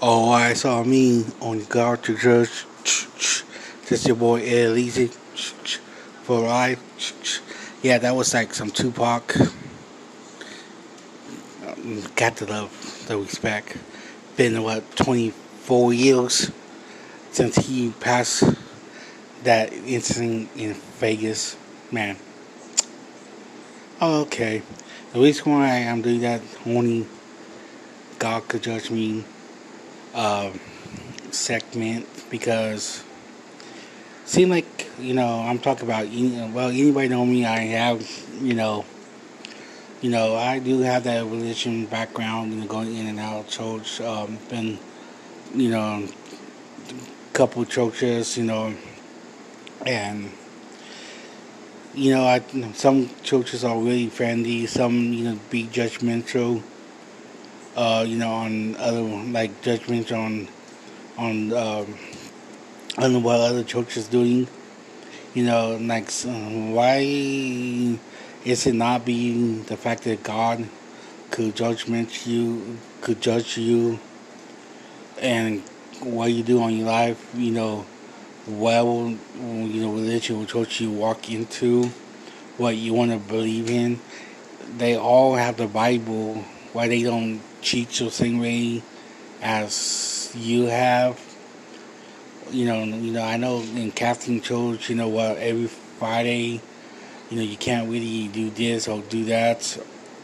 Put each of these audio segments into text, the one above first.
Oh, I saw me on God to judge. This your boy Ed Leezy for life. Yeah, that was like some Tupac. Um, got to love the respect. Been what 24 years since he passed that incident in Vegas. Man. Okay. The reason why I'm doing that only God could judge me uh, segment because seem like you know I'm talking about well anybody know me I have you know you know I do have that religion background you know going in and out of church um, been you know a couple churches you know and you know I some churches are really friendly some you know be judgmental uh, you know, on other like judgments on on um, on what other churches doing. You know, like why is it not being the fact that God could judgment you, could judge you, and what you do on your life? You know, what you know religion or church you walk into, what you want to believe in. They all have the Bible. Why they don't same way as you have. You know, you know. I know in Catholic church, you know what? Every Friday, you know, you can't really do this or do that,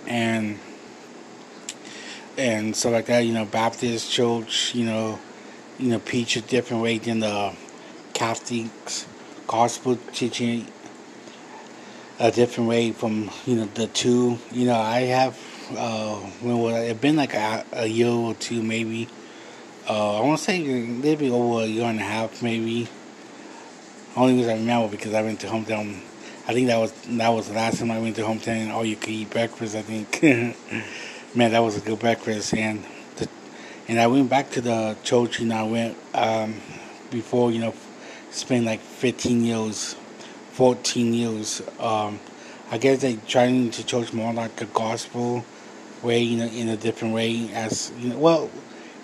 and and so like that. You know, Baptist church, you know, you know, preach a different way than the Catholics gospel teaching a different way from you know the two. You know, I have uh, when was it? been like a, a, year or two, maybe. Uh, I want to say maybe over a year and a half, maybe. Only reason I remember because I went to hometown. I think that was that was the last time I went to hometown and all you could eat breakfast. I think, man, that was a good breakfast. And the, and I went back to the church. Know, I went um, before. You know, spent like 15 years, 14 years. Um, I guess they trying to church more like a gospel way, you know, in a different way as you know. Well,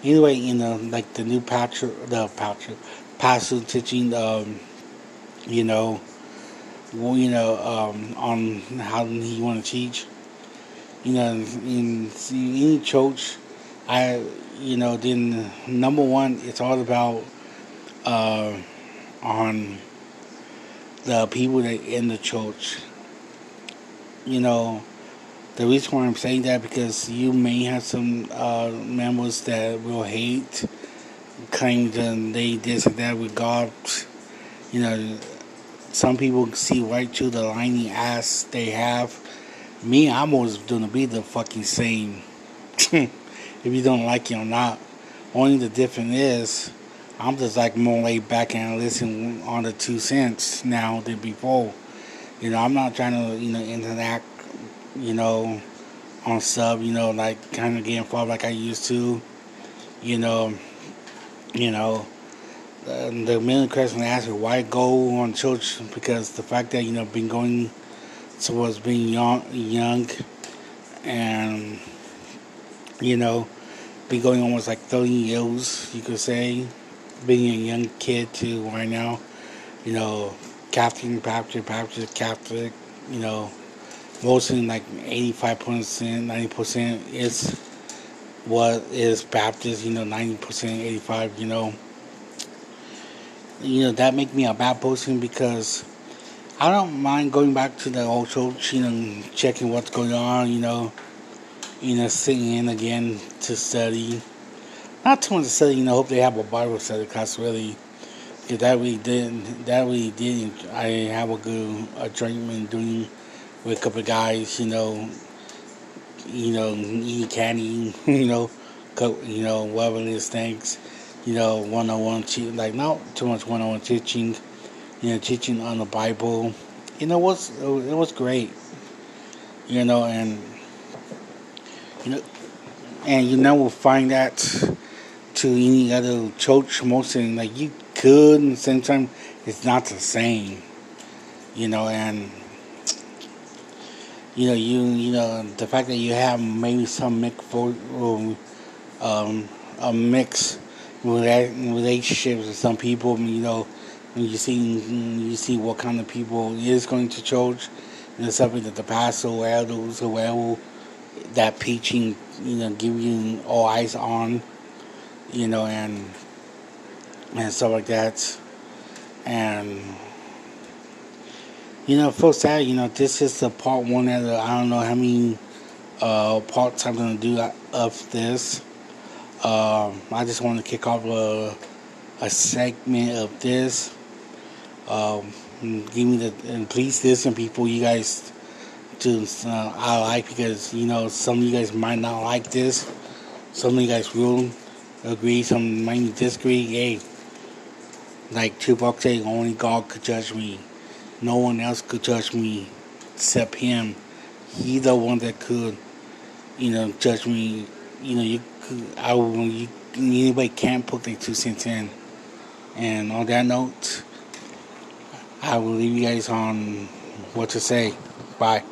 anyway, you know, like the new pastor, the pastor, pastor teaching, um, you know, well, you know, um, on how he want to teach. You know, in, in any church, I, you know, then number one, it's all about uh, on the people that in the church. You know, the reason why I'm saying that because you may have some uh, members that will hate, claim that they this and that with God. You know, some people see right through the lining ass they have. Me, I'm always gonna be the fucking same. if you don't like it or not. Only the difference is, I'm just like more laid back and listen on the two cents now than before. You know, I'm not trying to, you know, interact you know, on sub, you know, like kind of get involved like I used to, you know, you know. The million question asked me why go on church? Because the fact that you know been going towards being young, young, and you know, been going almost like thirty years, you could say, being a young kid too right now, you know, Catholic, Baptist, Baptist, Catholic, you know, mostly like 85%, 90% is what is Baptist, you know, 90%, 85, you know. You know, that make me a bad person because I don't mind going back to the old church, you know, checking what's going on, you know, you know, sitting in again to study. Not too much to study, you know, hope they have a Bible study class really. Because that really did, that really didn't, I have a good enjoyment doing with a couple of guys, you know, you know, eating candy, you know, you know, whatever these things, you know, one on one, teaching, like not too much one on one teaching, you know, teaching on the Bible, you know, was it was great, you know, and you know, and you never find that to any other church most, mostly like you could, and same time, it's not the same, you know, and you know, you you know the fact that you have maybe some Mick um, um, a mix relationships with some people. You know, you see you see what kind of people is going to church, and it's something that the pastor or elders or that preaching, you know, giving all eyes on, you know, and and stuff like that, and you know, folks, sad, you know, this is the part one of the, I don't know how many uh, parts I'm gonna do of this. Um, I just want to kick off a, a segment of this. Um, give me the and please listen, people. You guys, to uh, I like because you know some of you guys might not like this. Some of you guys will agree. Some might disagree. Hey, like Tupac saying, only God could judge me. No one else could judge me except Him. He the one that could, you know, judge me. You know, you could, I you, anybody can't put their two cents in. And on that note, I will leave you guys on what to say. Bye.